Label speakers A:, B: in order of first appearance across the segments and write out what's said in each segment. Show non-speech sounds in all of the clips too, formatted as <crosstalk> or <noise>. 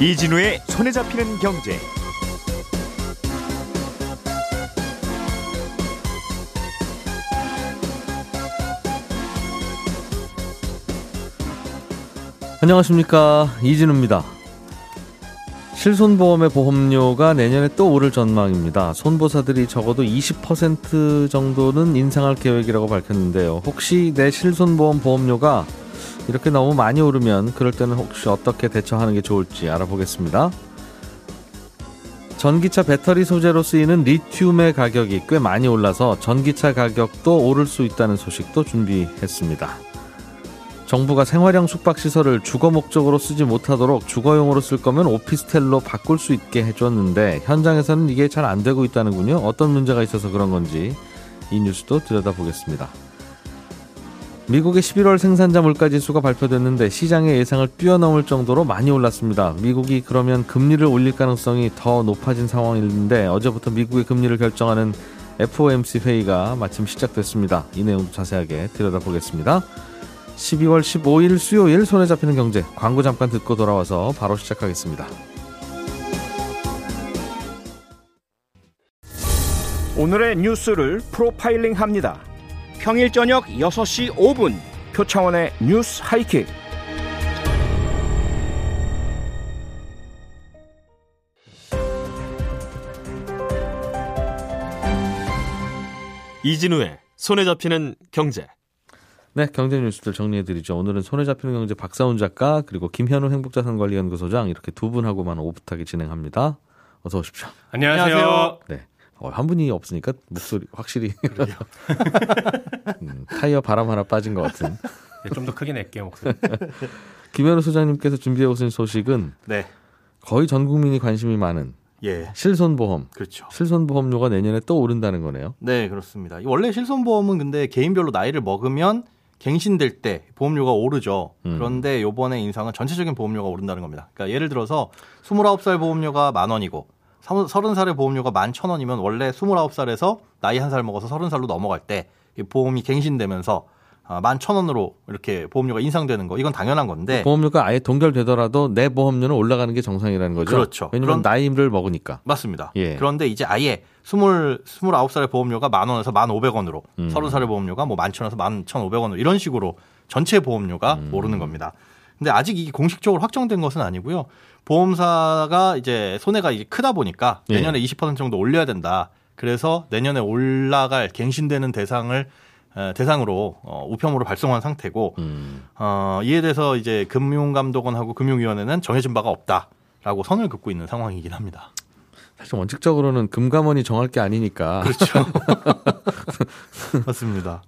A: 이진우의 손에 잡히는 경제.
B: 안녕하십니까 이진우입니다. 실손보험의 보험료가 내년에 또 오를 전망입니다. 손보사들이 적어도 20% 정도는 인상할 계획이라고 밝혔는데요. 혹시 내 실손보험 보험료가 이렇게 너무 많이 오르면 그럴 때는 혹시 어떻게 대처하는 게 좋을지 알아보겠습니다. 전기차 배터리 소재로 쓰이는 리튬의 가격이 꽤 많이 올라서 전기차 가격도 오를 수 있다는 소식도 준비했습니다. 정부가 생활형 숙박시설을 주거 목적으로 쓰지 못하도록 주거용으로 쓸 거면 오피스텔로 바꿀 수 있게 해줬는데 현장에서는 이게 잘 안 되고 있다는군요. 어떤 문제가 있어서 그런 건지 이 뉴스도 들여다보겠습니다. 미국의 11월 생산자 물가 지수가 발표됐는데 시장의 예상을 뛰어넘을 정도로 많이 올랐습니다. 미국이 그러면 금리를 올릴 가능성이 더 높아진 상황인데 어제부터 미국의 금리를 결정하는 FOMC 회의가 마침 시작됐습니다. 이 내용도 자세하게 들여다보겠습니다. 12월 15일 수요일 손에 잡히는 경제 광고 잠깐 듣고 돌아와서 바로 시작하겠습니다.
C: 오늘의 뉴스를 프로파일링 합니다. 평일 저녁 6시 5분 표창원의 뉴스 하이킥.
D: 이진우의 손에 잡히는 경제.
B: 네, 경제 뉴스들 정리해 드리죠. 오늘은 손에 잡히는 경제 박사훈 작가 그리고 김현우 행복자산관리연구소장 이렇게 두 분하고만 오붓하게 진행합니다. 어서 오십시오.
E: 안녕하세요.
B: 네. 어, 한 분이 없으니까 목소리 확실히 <laughs> 음, 타이어 바람 하나 빠진 것 같은.
E: 네, 좀더 크게 낼게요 목소리. <laughs>
B: 김현우 소장님께서 준비해 오신 소식은
E: 네.
B: 거의 전 국민이 관심이 많은
E: 예.
B: 실손보험.
E: 그렇죠.
B: 실손보험료가 내년에 또 오른다는 거네요.
F: 네, 그렇습니다. 원래 실손보험은 근데 개인별로 나이를 먹으면 갱신될 때 보험료가 오르죠.
B: 음.
F: 그런데 요번에 인상은 전체적인 보험료가 오른다는 겁니다. 그러니까 예를 들어서 29살 보험료가 만 원이고 30살의 보험료가 만 천 원이면 원래 29살에서 나이 한 살 먹어서 30살로 넘어갈 때 보험이 갱신되면서 아, 만천 원으로 이렇게 보험료가 인상되는 거 이건 당연한 건데
B: 보험료가 아예 동결되더라도 내 보험료는 올라가는 게 정상이라는 거죠.
F: 그렇죠.
B: 왜냐면 나이를 먹으니까.
F: 맞습니다.
B: 예.
F: 그런데 이제 아예 20, 29살의 보험료가 만 원에서 만 오백 원으로
B: 음.
F: 30살의 보험료가 뭐 만 천원에서 만 천 오백 원으로 이런 식으로 전체 보험료가
B: 음.
F: 오르는 겁니다. 근데 아직 이게 공식적으로 확정된 것은 아니고요. 보험사가 이제 손해가 이제 크다 보니까
B: 예.
F: 내년에 20% 정도 올려야 된다. 그래서 내년에 올라갈 갱신되는 대상을 에, 대상으로 어, 우편으로 발송한 상태고
B: 음.
F: 어, 이에 대해서 이제 금융감독원하고 금융위원회는 정해진 바가 없다라고 선을 긋고 있는 상황이긴 합니다.
B: 사실 원칙적으로는 금감원이 정할 게 아니니까
F: 그렇죠. <laughs> 맞습니다.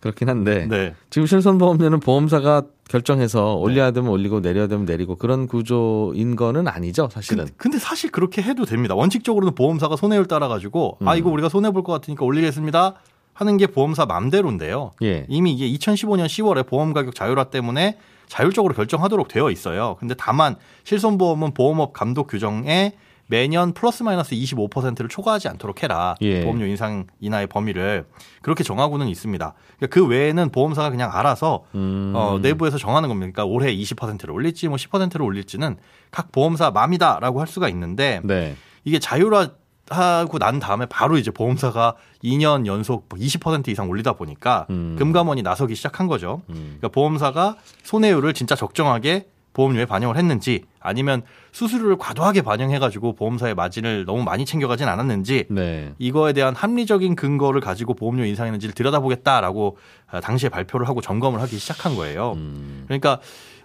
B: 그렇긴 한데
F: 네.
B: 지금 실손보험료는 보험사가 결정해서 올려야 되면 올리고 내려야 되면 내리고 그런 구조인 거는 아니죠, 사실은.
F: 근데, 근데 사실 그렇게 해도 됩니다. 원칙적으로는 보험사가 손해율 따라 가지고 아
B: 음.
F: 이거 우리가 손해 볼 것 같으니까 올리겠습니다 하는 게 보험사 맘대로인데요.
B: 예.
F: 이미 이게 2015년 10월에 보험 가격 자율화 때문에 자율적으로 결정하도록 되어 있어요. 근데 다만 실손보험은 보험업 감독 규정에 매년 플러스 마이너스 25%를 초과하지 않도록 해라.
B: 예.
F: 보험료 인상 인하의 범위를 그렇게 정하고는 있습니다. 그러니까 그 외에는 보험사가 그냥 알아서
B: 음.
F: 어, 내부에서 정하는 겁니다. 그러니까 올해 20%를 올릴지 뭐 10%를 올릴지는 각 보험사 맘이다라고 할 수가 있는데
B: 네.
F: 이게 자율화 하고 난 다음에 바로 이제 보험사가 2년 연속 20% 이상 올리다 보니까
B: 음.
F: 금감원이 나서기 시작한 거죠.
B: 음.
F: 그러니까 보험사가 손해율을 진짜 적정하게 보험료에 반영을 했는지 아니면 수수료를 과도하게 반영해가지고 보험사의 마진을 너무 많이 챙겨가진 않았는지
B: 네.
F: 이거에 대한 합리적인 근거를 가지고 보험료 인상했는지를 들여다보겠다라고 아, 당시에 발표를 하고 점검을 하기 시작한 거예요.
B: 음.
F: 그러니까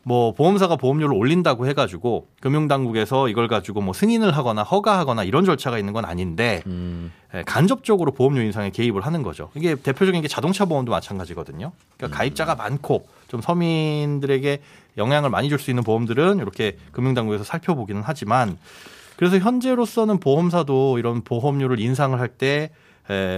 F: 뭐 보험사가 보험료를 올린다고 해가지고 금융당국에서 이걸 가지고 뭐 승인을 하거나 허가하거나 이런 절차가 있는 건 아닌데
B: 음.
F: 예, 간접적으로 보험료 인상에 개입을 하는 거죠. 이게 대표적인 게 자동차 보험도 마찬가지거든요. 그러니까 가입자가 많고 좀 서민들에게 영향을 많이 줄 수 있는 보험들은 이렇게 금융당국에서 살펴보기는 하지만 그래서 현재로서는 보험사도 이런 보험료를 인상을 할때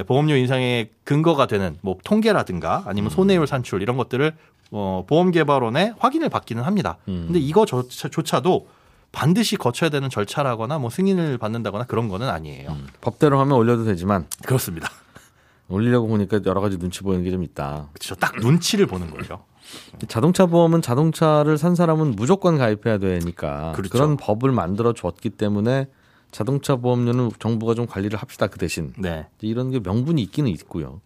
F: 보험료 인상의 근거가 되는 뭐 통계라든가 아니면 손해율 산출 이런 것들을 어, 보험개발원에 확인을 받기는 합니다.
B: 음.
F: 근데 이거조차도 반드시 거쳐야 되는 절차라거나 뭐 승인을 받는다거나 그런 거는 아니에요.
B: 음. 법대로 하면 올려도 되지만
F: 그렇습니다.
B: 올리려고 보니까 여러 가지 눈치 보이는 게 좀 있다.
F: 그렇죠. 딱 눈치를 보는 거죠.
B: 자동차 보험은 자동차를 산 사람은 무조건 가입해야 되니까
F: 그렇죠.
B: 그런 법을 만들어 줬기 때문에 자동차 보험료는 정부가 좀 관리를 합시다 그 대신
F: 네.
B: 이런 게 명분이 있기는 있고요.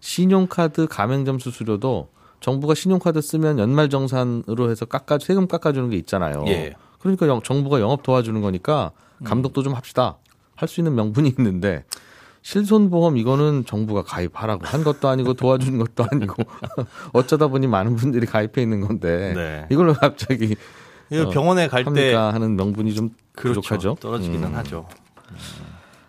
B: 신용카드 가맹점 수수료도 정부가 신용카드 쓰면 연말 정산으로 해서 깎아 세금 깎아주는 게 있잖아요.
F: 예.
B: 그러니까 영- 정부가 영업 도와주는 거니까 감독도 좀 합시다. 할 수 있는 명분이 있는데 실손보험 이거는 정부가 가입하라고 한 것도 아니고 도와준 것도 아니고 <laughs> 어쩌다 보니 많은 분들이 가입해 있는 건데
F: 네.
B: 이걸로 갑자기 어,
F: 병원에 갈 때
B: 하는 명분이 좀
F: 그렇죠.
B: 부족하죠.
F: 떨어지기는
B: 음.
F: 하죠.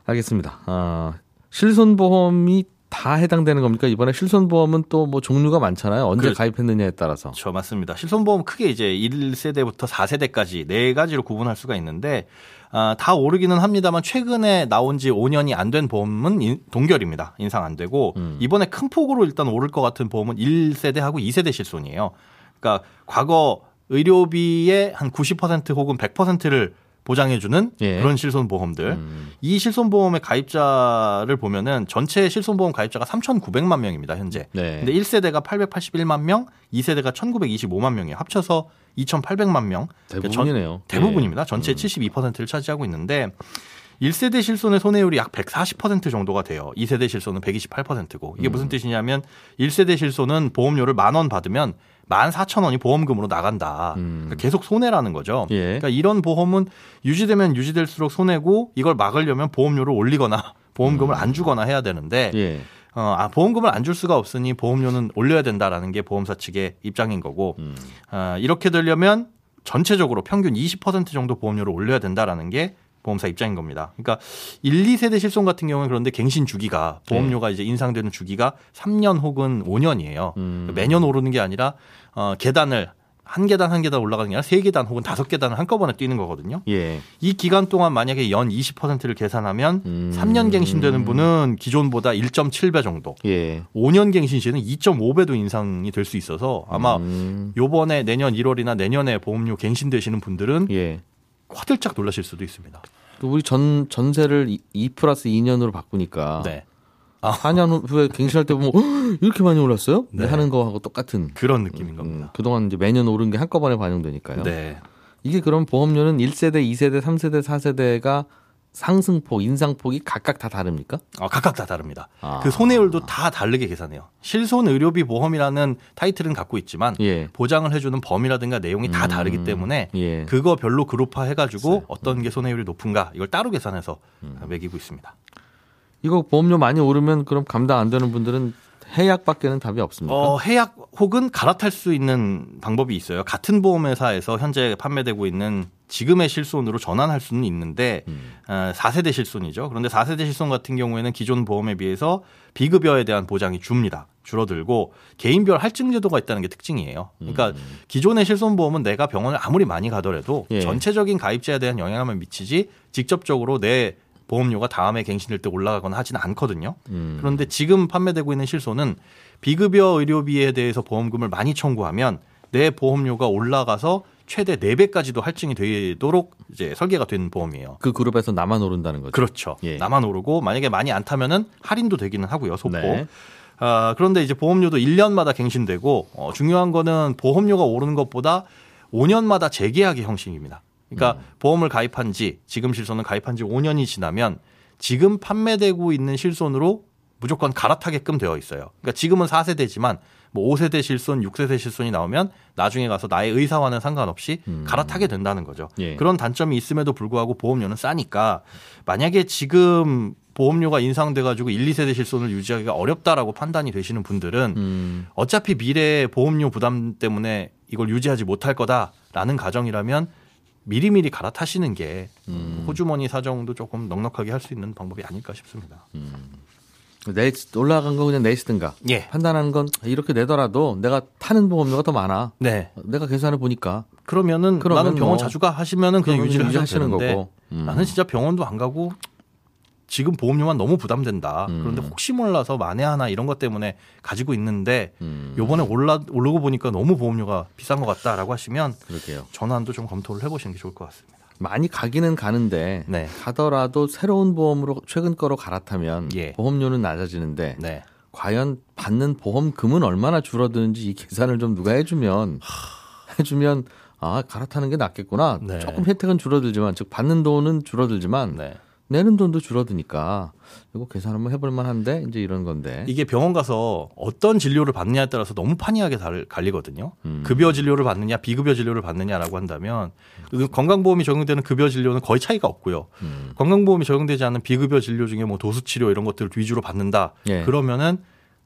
B: 알겠습니다. 아, 실손보험이 다 해당되는 겁니까? 이번에 실손보험은 또 뭐 종류가 많잖아요. 언제
F: 그렇죠.
B: 가입했느냐에 따라서.
F: 저 맞습니다. 실손보험 크게 이제 1세대부터 4세대까지 네 가지로 구분할 수가 있는데 아, 다 오르기는 합니다만 최근에 나온 지 5년이 안 된 보험은 인- 동결입니다. 인상 안 되고
B: 음.
F: 이번에 큰 폭으로 일단 오를 것 같은 보험은 1세대하고 2세대 실손이에요. 그러니까 과거 의료비의 한 90% 혹은 100%를 보장해주는
B: 예.
F: 그런 실손보험들.
B: 음.
F: 이 실손보험의 가입자를 보면은 전체 실손보험 가입자가 3,900만 명입니다, 현재.
B: 네.
F: 근데 1세대가 881만 명, 2세대가 1,925만 명이에요. 합쳐서 2,800만 명. 그러니까 전-
B: 대부분이네요.
F: 대부분입니다.
B: 예.
F: 전체의
B: 음.
F: 72%를 차지하고 있는데 1세대 실손의 손해율이 약 140% 정도가 돼요. 2세대 실손은 128%고. 이게
B: 음.
F: 무슨 뜻이냐면 1세대 실손은 보험료를 만 원 받으면 14,000원이 보험금으로 나간다.
B: 음.
F: 그러니까 계속 손해라는 거죠.
B: 예.
F: 그러니까 이런 보험은 유지되면 유지될수록 손해고 이걸 막으려면 보험료를 올리거나 <laughs> 보험금을 안 주거나 해야 되는데
B: 예.
F: 어, 아, 보험금을 안 줄 수가 없으니 보험료는 올려야 된다라는 게 보험사 측의 입장인 거고
B: 음.
F: 아, 이렇게 되려면 전체적으로 평균 20% 정도 보험료를 올려야 된다라는 게 보험사 입장인 겁니다. 그러니까 1, 2세대 실손 같은 경우는 그런데 갱신 주기가 보험료가 이제 인상되는 주기가 3년 혹은 5년이에요.
B: 음.
F: 매년 오르는 게 아니라 어, 계단을 한 계단 한 계단 올라가는 게 아니라 세 계단 혹은 다섯 계단을 한꺼번에 뛰는 거거든요.
B: 예.
F: 이 기간 동안 만약에 연 20%를 계산하면
B: 음.
F: 3년 갱신되는 분은 기존보다 1.7배 정도,
B: 예.
F: 5년 갱신 시에는 2.5배도 인상이 될 수 있어서 아마
B: 음.
F: 요번에 내년 1월이나 내년에 보험료 갱신되시는 분들은
B: 예.
F: 화들짝 놀라실 수도 있습니다.
B: 그 우리 전 전세를 2, 2 플러스 2년으로 바꾸니까
F: 네.
B: 4년 후에 갱신할 때 보면 "헉, 이렇게 많이 올랐어요?
F: 네.
B: 하는 거하고 똑같은
F: 그런 느낌인
B: 음,
F: 겁니다.
B: 그동안 이제 매년 오른 게 한꺼번에 반영되니까요.
F: 네.
B: 이게 그럼 보험료는 1세대, 2세대, 3세대, 4세대가 상승폭, 인상폭이 각각 다 다릅니까?
F: 어, 각각 다 다릅니다.
B: 아.
F: 그 손해율도 다 다르게 계산해요. 실손 의료비 보험이라는 타이틀은 갖고 있지만
B: 예.
F: 보장을 해주는 범위라든가 내용이 다
B: 음.
F: 다르기 때문에
B: 예.
F: 그거 별로 그룹화 해가지고. 어떤 게 손해율이 높은가 이걸 따로 계산해서
B: 음.
F: 매기고 있습니다.
B: 이거 보험료 많이 오르면 그럼 감당 안 되는 분들은 해약밖에는 답이 없습니까?
F: 어, 해약 혹은 갈아탈 수 있는 방법이 있어요. 같은 보험회사에서 현재 판매되고 있는 지금의 실손으로 전환할 수는 있는데
B: 음.
F: 어, 4세대 실손이죠. 그런데 4세대 실손 같은 경우에는 기존 보험에 비해서 비급여에 대한 보장이 줍니다. 줄어들고 개인별 할증 제도가 있다는 게 특징이에요. 그러니까 기존의 실손 보험은 내가 병원을 아무리 많이 가더라도
B: 예.
F: 전체적인 가입자에 대한 영향만 미치지 직접적으로 내 보험료가 다음에 갱신될 때 올라가거나 하지는 않거든요.
B: 음.
F: 그런데 지금 판매되고 있는 실손은 비급여 의료비에 대해서 보험금을 많이 청구하면 내 보험료가 올라가서 최대 4배까지도 할증이 되도록 이제 설계가 된 보험이에요.
B: 그 그룹에서 나만 오른다는 거죠.
F: 그렇죠.
B: 예.
F: 나만 오르고 만약에 많이 안 타면은 할인도 되기는 하고요. 소폭.
B: 네.
F: 아, 그런데 이제 보험료도 1년마다 갱신되고 어, 중요한 거는 보험료가 오르는 것보다 5년마다 재계약의 형식입니다. 그러니까
B: 음.
F: 보험을 가입한 지 지금 실손은 가입한 지 5년이 지나면 지금 판매되고 있는 실손으로 무조건 갈아타게끔 되어 있어요. 그러니까 지금은 4세대지만 뭐 5세대 실손, 6세대 실손이 나오면 나중에 가서 나의 의사와는 상관없이
B: 음.
F: 갈아타게 된다는 거죠.
B: 예.
F: 그런 단점이 있음에도 불구하고 보험료는 싸니까 만약에 지금 보험료가 인상돼 가지고 1, 2세대 실손을 유지하기가 어렵다라고 판단이 되시는 분들은
B: 음.
F: 어차피 미래의 보험료 부담 때문에 이걸 유지하지 못할 거다라는 가정이라면 미리미리 갈아타시는 게
B: 음.
F: 호주머니 사정도 조금 넉넉하게 할 수 있는 방법이 아닐까 싶습니다.
B: 내 올라간 거 그냥 내시든가.
F: 예.
B: 판단하는 건 이렇게 내더라도 내가 타는 보험료가 더 많아.
F: 네.
B: 내가 계산해 보니까
F: 그러면,
B: 그러면
F: 나는 병원
B: 뭐
F: 자주 가 하시면은 그냥 유지를 하시는 거고.
B: 거고. 음.
F: 나는 진짜 병원도 안 가고 지금 보험료만 너무 부담된다.
B: 음.
F: 그런데 혹시 몰라서 만에 하나 이런 것 때문에 가지고 있는데
B: 음.
F: 요번에 올라 오르고 보니까 너무 보험료가 비싼 것 같다라고 하시면
B: 그러게요.
F: 전환도 좀 검토를 해보시는 게 좋을 것 같습니다.
B: 많이 가기는 가는데
F: 네.
B: 가더라도 새로운 보험으로 최근 거로 갈아타면
F: 예.
B: 보험료는 낮아지는데
F: 네.
B: 과연 받는 보험금은 얼마나 줄어드는지 이 계산을 좀 누가 해주면 해주면 아 갈아타는 게 낫겠구나.
F: 네.
B: 조금 혜택은 줄어들지만 즉 받는 돈은 줄어들지만
F: 네.
B: 내는 돈도 줄어드니까 이거 계산 한번 해볼 만한데 이제 이런 건데.
F: 이게 병원 가서 어떤 진료를 받느냐에 따라서 너무 판이하게 달- 갈리거든요.
B: 음.
F: 급여 진료를 받느냐, 비급여 진료를 받느냐라고 한다면 그 건강보험이 적용되는 급여 진료는 거의 차이가 없고요.
B: 음.
F: 건강보험이 적용되지 않는 비급여 진료 중에 뭐 도수치료 이런 것들을 위주로 받는다.
B: 예.
F: 그러면은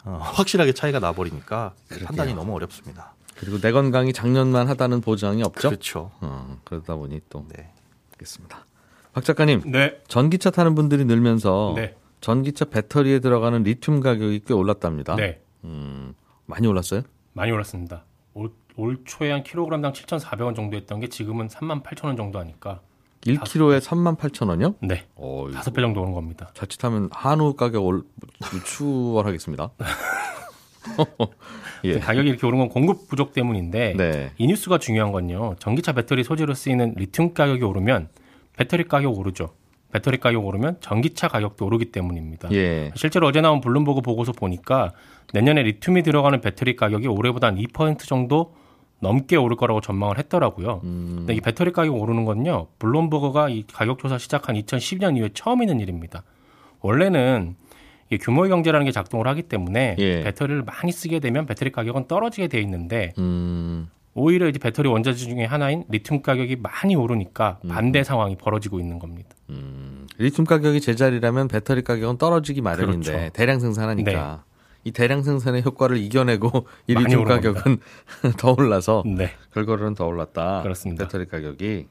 F: 어, 확실하게 차이가 나버리니까 판단이 너무 어렵습니다.
B: 그리고 내 건강이 작년만 하다는 보장이 없죠.
F: 그렇죠.
B: 어, 그러다 보니 또
F: 네.
B: 알겠습니다. 박 작가님
E: 네.
B: 전기차 타는 분들이 늘면서
E: 네.
B: 전기차 배터리에 들어가는 리튬 가격이 꽤 올랐답니다.
E: 네.
B: 음, 많이 올랐어요?
E: 많이 올랐습니다. 올, 올 초에 한 킬로그램당 7,400원 정도 했던 게 지금은 38,000원 정도 하니까
B: 1kg에 3만 8천 원이요?
E: 네.
B: 어,
E: 다섯 배 정도 오는 겁니다.
B: 자칫하면 한우 가격 올, 추월하겠습니다. <laughs> 예.
E: 가격이 이렇게 오른 건 공급 부족 때문인데
B: 네.
E: 이 뉴스가 중요한 건요. 전기차 배터리 소재로 쓰이는 리튬 가격이 오르면 배터리 가격 오르죠. 배터리 가격 오르면 전기차 가격도 오르기 때문입니다.
B: 예.
E: 실제로 어제 나온 블룸버그 보고서 보니까 내년에 리튬이 들어가는 배터리 가격이 올해보다 한 2% 정도 넘게 오를 거라고 전망을 했더라고요.
B: 음,
E: 근데 이 배터리 가격 오르는 건요. 블룸버그가 이 가격 조사 시작한 2012년 이후에 처음 있는 일입니다. 원래는 이 규모의 경제라는 게 작동을 하기 때문에
B: 예.
E: 배터리를 많이 쓰게 되면 배터리 가격은 떨어지게 돼 있는데
B: 음,
E: 오히려 이제 배터리 원자재 중에 하나인 리튬 가격이 많이 오르니까 반대 상황이 벌어지고 있는 겁니다.
B: 음. 리튬 가격이 제자리라면 배터리 가격은 떨어지기 마련인데
E: 그렇죠.
B: 대량 생산하니까 이 대량 생산의 효과를 이겨내고 이 리튬 가격은 <laughs> 더 올라서
E: 네.
B: 결과로는 더 올랐다.
E: 그렇습니다.
B: 배터리 가격이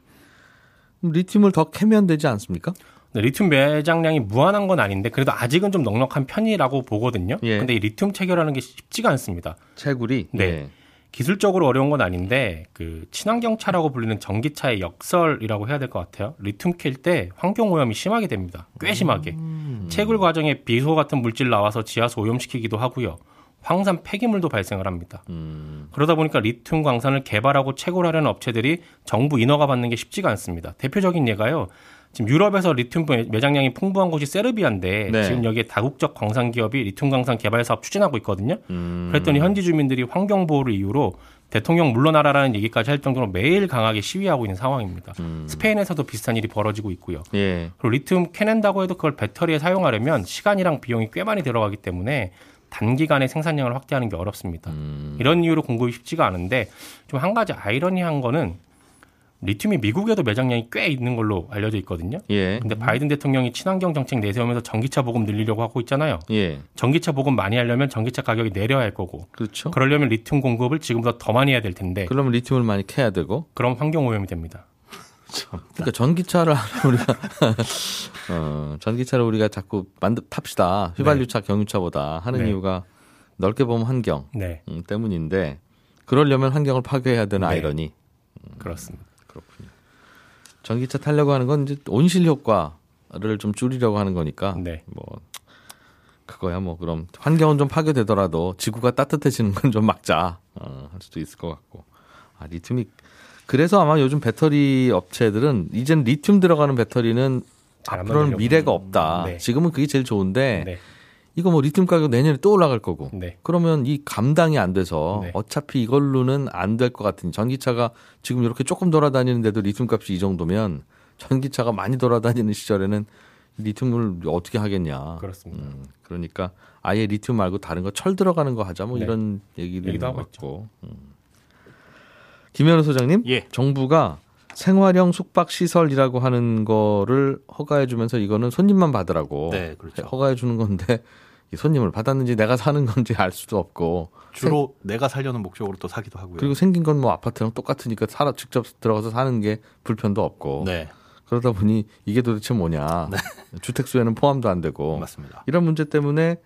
B: 리튬을 더 캐면 되지 않습니까?
E: 네, 리튬 매장량이 무한한 건 아닌데 그래도 아직은 좀 넉넉한 편이라고 보거든요.
B: 예.
E: 근데 이 리튬 채굴하는 게 쉽지가 않습니다.
B: 채굴이
E: 네.
B: 예.
E: 기술적으로 어려운 건 아닌데 그 친환경차라고 불리는 전기차의 역설이라고 해야 될 것 같아요. 리튬 캘 때 환경 오염이 심하게 됩니다. 꽤 심하게. 채굴 과정에 비소 같은 물질 나와서 지하수 오염시키기도 하고요. 황산 폐기물도 발생을 합니다.
B: 음,
E: 그러다 보니까 리튬 광산을 개발하고 채굴하려는 업체들이 정부 인허가 받는 게 쉽지가 않습니다. 대표적인 예가요. 지금 유럽에서 리튬 매장량이 풍부한 곳이 세르비아인데
B: 네.
E: 지금 여기에 다국적 광산 기업이 리튬 광산 개발 사업 추진하고 있거든요.
B: 음.
E: 그랬더니 현지 주민들이 환경 보호를 이유로 대통령 물러나라라는 얘기까지 할 정도로 매일 강하게 시위하고 있는 상황입니다.
B: 음.
E: 스페인에서도 비슷한 일이 벌어지고 있고요.
B: 예.
E: 그리고 리튬 캐낸다고 해도 그걸 배터리에 사용하려면 시간이랑 비용이 꽤 많이 들어가기 때문에 단기간에 생산량을 확대하는 게 어렵습니다.
B: 음.
E: 이런 이유로 공급이 쉽지가 않은데 좀 한 가지 아이러니한 거는 리튬이 미국에도 매장량이 꽤 있는 걸로 알려져 있거든요.
B: 예.
E: 근데 바이든 대통령이 친환경 정책 내세우면서 전기차 보급 늘리려고 하고 있잖아요.
B: 예.
E: 전기차 보급 많이 하려면 전기차 가격이 내려야 할 거고
B: 그렇죠.
E: 그러려면 리튬 공급을 지금보다 더 많이 해야 될 텐데
B: 그러면 리튬을 많이 캐야 되고
E: 그럼 환경 오염이 됩니다. <laughs>
B: 그러니까 전기차를 우리가 <laughs> 어, 전기차를 우리가 자꾸 만들 탑시다 휘발유차 경유차보다 하는
E: 네.
B: 이유가 넓게 보면 환경
E: 네,
B: 음, 때문인데 그러려면 환경을 파괴해야 되는
E: 네.
B: 아이러니
E: 그렇습니다.
B: 그렇군요. 전기차 타려고 하는 건 이제 온실 효과를 좀 줄이려고 하는 거니까
E: 네.
B: 뭐 그거야 뭐 그럼 환경은 좀 파괴되더라도 지구가 따뜻해지는 건 좀 막자 어, 할 수도 있을 것 같고 아 리튬이 그래서 아마 요즘 배터리 업체들은 이젠 리튬 들어가는 배터리는 앞으로는. 미래가 없다.
E: 네.
B: 지금은 그게 제일 좋은데
E: 네,
B: 이거 뭐 리튬 가격 내년에 또 올라갈 거고
E: 네,
B: 그러면 이 감당이 안 돼서
E: 네.
B: 어차피 이걸로는 안 될 것 같으니 전기차가 지금 이렇게 조금 돌아다니는데도 리튬 값이 이 정도면 전기차가 많이 돌아다니는 시절에는 리튬을 어떻게 하겠냐.
E: 그렇습니다.
B: 음, 그러니까 아예 리튬 말고 다른 거 철 들어가는 거 하자 뭐
E: 네.
B: 이런 얘기를 있는
E: 하고
B: 것 같고. 음. 김현우 소장님,
F: 예.
B: 정부가 생활형 숙박 시설이라고 하는 거를 허가해 주면서 이거는 손님만 받으라고
F: 네, 그렇죠.
B: 허가해 주는 건데 이 손님을 받았는지 내가 사는 건지 알 수도 없고.
F: 주로 내가 살려는 목적으로 또 사기도 하고요.
B: 그리고 생긴 건 뭐 아파트랑 똑같으니까 살아 직접 들어가서 사는 게 불편도 없고.
F: 네,
B: 그러다 보니 이게 도대체 뭐냐. 주택 수에는 포함도 안 되고.
F: 맞습니다.
B: 이런 문제 때문에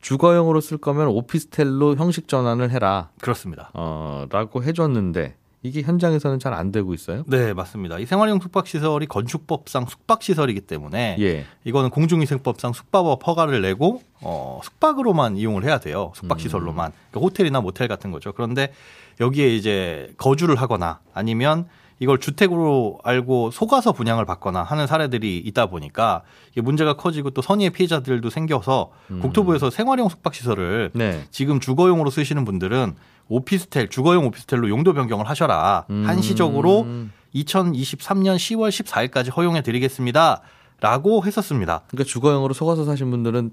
B: 주거용으로 쓸 거면 오피스텔로 형식 전환을 해라.
F: 그렇습니다.
B: 어라고 해줬는데 이게 현장에서는 잘 안 되고 있어요.
F: 네, 맞습니다. 이 생활용 숙박시설이 건축법상 숙박시설이기 때문에
B: 예.
F: 이거는 공중위생법상 숙박업 허가를 내고 어, 숙박으로만 이용을 해야 돼요. 숙박시설로만. 그러니까 호텔이나 모텔 같은 거죠. 그런데 여기에 이제 거주를 하거나 아니면 이걸 주택으로 알고 속아서 분양을 받거나 하는 사례들이 있다 보니까 이게 문제가 커지고 또 선의의 피해자들도 생겨서 국토부에서 생활용 숙박시설을
B: 네.
F: 지금 주거용으로 쓰시는 분들은 오피스텔, 주거용 오피스텔로 용도 변경을 하셔라. 한시적으로 2023년 10월 14일까지 허용해 드리겠습니다. 라고 했었습니다.
B: 그러니까 주거용으로 속아서 사신 분들은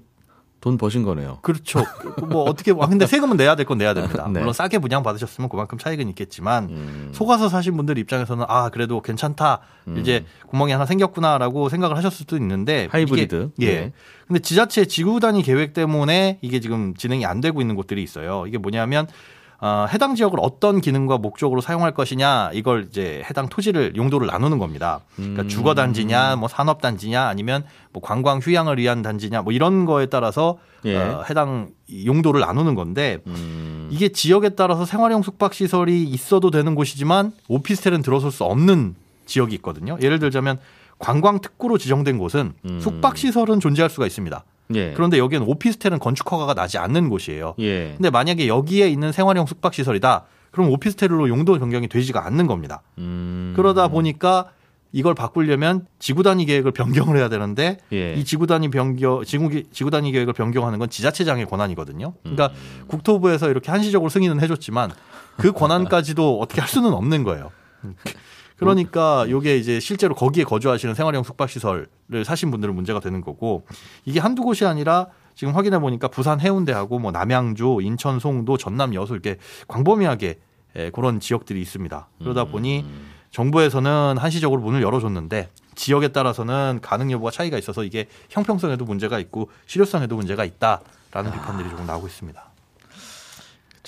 B: 돈 버신 거네요.
F: 그렇죠. 뭐 어떻게 아, 근데 세금은 내야 될 건 내야 됩니다. <laughs>
B: 네.
F: 물론 싸게 분양 받으셨으면 그만큼 차익은 있겠지만
B: 음.
F: 속아서 사신 분들 입장에서는 아 그래도 괜찮다. 이제 구멍이 하나 생겼구나라고 생각을 하셨을 수도 있는데
B: 하이브리드.
F: 이게, 예.
B: 네.
F: 근데 지자체 지구 단위 계획 때문에 이게 지금 진행이 안 되고 있는 곳들이 있어요. 이게 뭐냐면 어, 해당 지역을 어떤 기능과 목적으로 사용할 것이냐 이걸 이제 해당 토지를 용도를 나누는 겁니다. 그러니까
B: 음.
F: 주거 단지냐, 뭐 산업 단지냐, 아니면 뭐 관광 휴양을 위한 단지냐, 뭐 이런 거에 따라서
B: 예.
F: 어, 해당 용도를 나누는 건데
B: 음.
F: 이게 지역에 따라서 생활용 숙박 시설이 있어도 되는 곳이지만 오피스텔은 들어설 수 없는 지역이 있거든요. 예를 들자면 관광 특구로 지정된 곳은
B: 음.
F: 숙박 시설은 존재할 수가 있습니다.
B: 예.
F: 그런데 여기는 오피스텔은 건축 허가가 나지 않는 곳이에요.
B: 예.
F: 근데 만약에 여기에 있는 생활용 숙박 시설이다. 그럼 오피스텔로 용도 변경이 되지가 않는 겁니다.
B: 음.
F: 그러다 보니까 이걸 바꾸려면 지구 단위 계획을 변경을 해야 되는데
B: 예.
F: 이 지구 단위 변경 지구 지구 단위 계획을 변경하는 건 지자체장의 권한이거든요. 그러니까
B: 음.
F: 국토부에서 이렇게 한시적으로 승인은 해줬지만 그 권한까지도 어떻게 할 수는 없는 거예요. 그러니까 이게 이제 실제로 거기에 거주하시는 생활용 숙박시설을 사신 분들은 문제가 되는 거고 이게 한두 곳이 아니라 지금 확인해 보니까 부산 해운대하고 뭐 남양주, 인천 송도, 전남 여수 이렇게 광범위하게 예, 그런 지역들이 있습니다. 그러다 보니 정부에서는 한시적으로 문을 열어줬는데 지역에 따라서는 가능 여부가 차이가 있어서 이게 형평성에도 문제가 있고 실효성에도 문제가 있다라는 비판들이 조금 나오고 있습니다.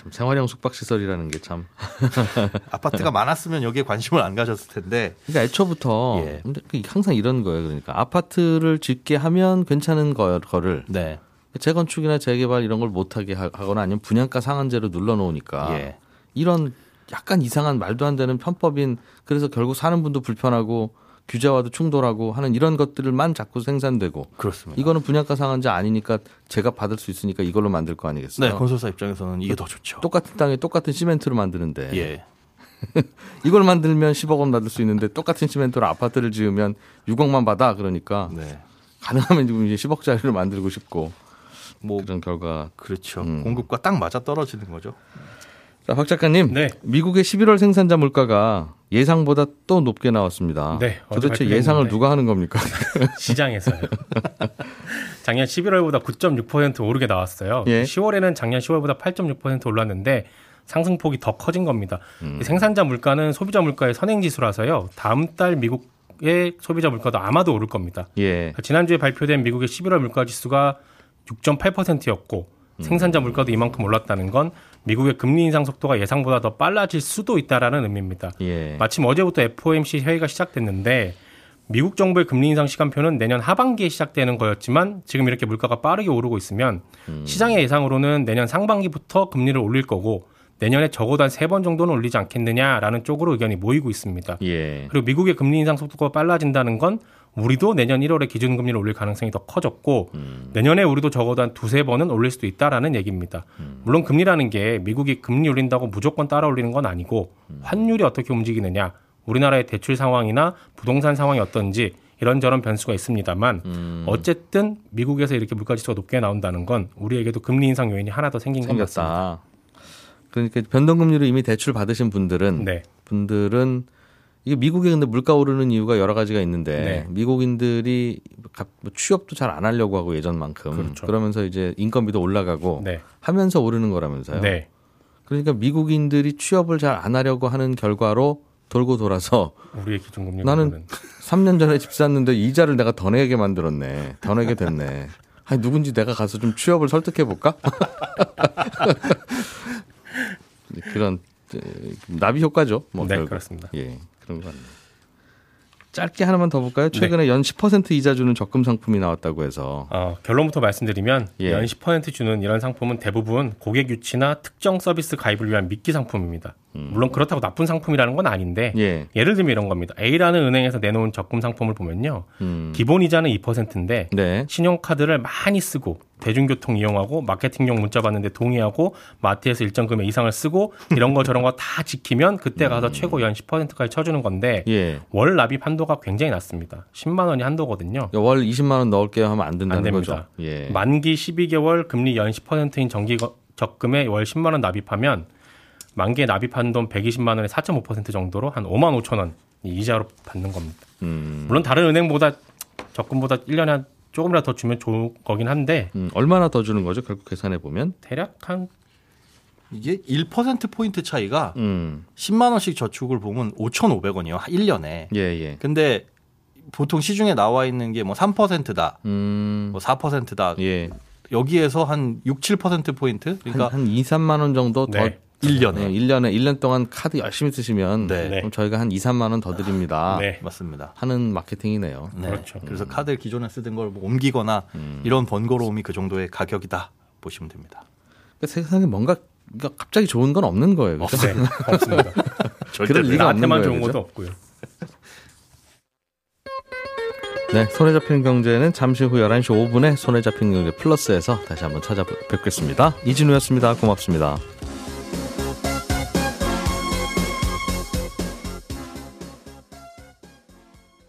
B: 참 생활형 숙박 시설이라는 게 참. <laughs>
F: 아파트가 많았으면 여기에 관심을 안 가졌을 텐데
B: 그러니까 애초부터
F: 예.
B: 그 항상 이런 거예요. 그러니까 아파트를 짓게 하면 괜찮은 거, 거를
F: 네.
B: 재건축이나 재개발 이런 걸 못하게 하- 하거나 아니면 분양가 상한제로 눌러놓으니까
F: 예.
B: 이런 약간 이상한 말도 안 되는 편법인 그래서 결국 사는 분도 불편하고 규제와도 충돌하고 하는 이런 것들만 자꾸 생산되고
F: 그렇습니다.
B: 이거는 분양가 상한제 아니니까 제가 받을 수 있으니까 이걸로 만들 거 아니겠어요?
F: 네, 건설사 입장에서는 이게 더 좋죠.
B: 똑같은 땅에 똑같은 시멘트로 만드는데
F: 예. <laughs>
B: 이걸 만들면 10억 원 받을 수 있는데 똑같은 시멘트로 아파트를 지으면 6억만 받아 그러니까
F: 네.
B: 가능하면 지금 이제 10억짜리를 만들고 싶고
F: 뭐
B: 그런 결과.
F: 그렇죠.
B: 음.
F: 공급과 딱 맞아 떨어지는 거죠.
B: 자, 박 작가님.
E: 네.
B: 미국의 11월 생산자 물가가 예상보다 또 높게 나왔습니다.
E: 네,
B: 도대체. 예상을 누가 하는 겁니까? <laughs>
E: 시장에서요. <laughs> 작년 11월보다 9.6% 오르게 나왔어요.
B: 예.
E: 10월에는 작년 10월보다 8.6% 올랐는데 상승폭이 더 커진 겁니다.
B: 음.
E: 이 생산자 물가는 소비자 물가의 선행지수라서요. 다음 달 미국의 소비자 물가도 아마도 오를 겁니다.
B: 예.
E: 지난주에 발표된 미국의 11월 물가 지수가 6.8%였고 생산자 물가도 이만큼 올랐다는 건 미국의 금리 인상 속도가 예상보다 더 빨라질 수도 있다라는 의미입니다.
B: 예.
E: 마침 어제부터 FOMC 회의가 시작됐는데 미국 정부의 금리 인상 시간표는 내년 하반기에 시작되는 거였지만 지금 이렇게 물가가 빠르게 오르고 있으면 시장의 예상으로는 내년 상반기부터 금리를 올릴 거고 내년에 적어도 한 세 번 정도는 올리지 않겠느냐라는 쪽으로 의견이 모이고 있습니다.
B: 예.
E: 그리고 미국의 금리 인상 속도가 빨라진다는 건 우리도 내년 1월에 기준금리를 올릴 가능성이 더 커졌고 내년에 우리도 적어도 한 두세 번은 올릴 수도 있다라는 얘기입니다. 물론 금리라는 게 미국이 금리 올린다고 무조건 따라 올리는 건 아니고 환율이 어떻게 움직이느냐, 우리나라의 대출 상황이나 부동산 상황이 어떤지 이런저런 변수가 있습니다만 어쨌든 미국에서 이렇게 물가 지수가 높게 나온다는 건 우리에게도 금리 인상 요인이 하나 더 생긴 것
B: 같습니다. 그러니까 변동금리로 이미 대출 받으신 분들은
E: 네.
B: 분들은 이게 미국에 근데 물가 오르는 이유가 여러 가지가 있는데
E: 네.
B: 미국인들이 가- 뭐 취업도 잘 안 하려고 하고 예전만큼
E: 그렇죠.
B: 그러면서 이제 인건비도 올라가고
E: 네.
B: 하면서 오르는 거라면서요.
E: 네.
B: 그러니까 미국인들이 취업을 잘 안 하려고 하는 결과로 돌고 돌아서
E: 우리의 기준금리
B: 나는 3년 전에 집 샀는데 이자를 내가 더 내게 만들었네. 더 내게 됐네. 아니 누군지 내가 가서 좀 취업을 설득해 볼까? <laughs> 그런 에, 나비 효과죠. 뭐
E: 네,
B: 결국.
E: 그렇습니다.
B: 예, 그런 거 같네요. 짧게 하나만 더 볼까요? 최근에 연10% 이자 주는 적금 상품이 나왔다고 해서
E: 어, 결론부터 말씀드리면
B: 예.
E: 연10% 주는 이런 상품은 대부분 고객 유치나 특정 서비스 가입을 위한 미끼 상품입니다. 물론 그렇다고 나쁜 상품이라는 건 아닌데
B: 음. 예,
E: 예를 들면 이런 겁니다. A라는 은행에서 내놓은 적금 상품을 보면요.
B: 음,
E: 기본 이자는 2%인데
B: 네,
E: 신용카드를 많이 쓰고 대중교통 이용하고 마케팅용 문자 받는데 동의하고 마트에서 일정 금액 이상을 쓰고 이런 거 저런 거 다 지키면 그때 가서
B: 음.
E: 최고 연 10%까지 쳐주는 건데
B: 예.
E: 월 납입 한도가 굉장히 낮습니다. 10만 원이 한도거든요.
B: 월 20만 원 넣을게요 하면 안 된다는
E: 안 됩니다.
B: 거죠. 예.
E: 만기 12개월 금리 연 10%인 정기 거- 적금에 월 10만 원 납입하면 만기에 납입한 돈 120만 원에 4.5% 정도로 한 5만 5천 원 이자로 받는 겁니다.
B: 음.
E: 물론 다른 은행보다 적금보다 1년에 한 조금이라도 더 주면 좋은 거긴 한데
B: 음, 얼마나 더 주는 거죠? 결국 계산해 보면.
E: 대략 한
F: 이게 1% 포인트 차이가
B: 음.
F: 10만 원씩 저축을 보면 5,500원이요. 1년에.
B: 예, 예.
F: 근데 보통 시중에 나와 있는 게 뭐 3%다,
B: 음.
F: 뭐 4%다.
B: 예.
F: 여기에서 한 6, 7% 포인트? 그러니까
B: 한, 한 2, 3만 원 정도 더
E: 네.
F: 1년에.
B: 네, 1년에 1년 동안 카드 열심히 쓰시면
F: 네.
E: 네.
B: 그럼 저희가 한 2, 3만 원 더 드립니다.
E: 네.
F: 맞습니다.
B: 하는 마케팅이네요.
F: 네.
E: 그렇죠.
F: 그래서 카드 기존에 쓰던 걸 뭐 옮기거나 이런 번거로움이 그 정도의 가격이다 보시면 됩니다.
B: 그러니까 세상에 뭔가 그러니까 갑자기 좋은 건 없는 거예요. 그죠?
E: 네, <laughs> 없습니다.
B: 그럴 리가 없는
E: 나한테만
B: 거예요.
E: 좋은
B: 그죠?
E: 것도 없고요. <laughs>
B: 네, 손에 잡히는 경제는 잠시 후 11시 5분에 손에 잡히는 경제 플러스에서 다시 한번 찾아뵙겠습니다. 이진우였습니다. 고맙습니다.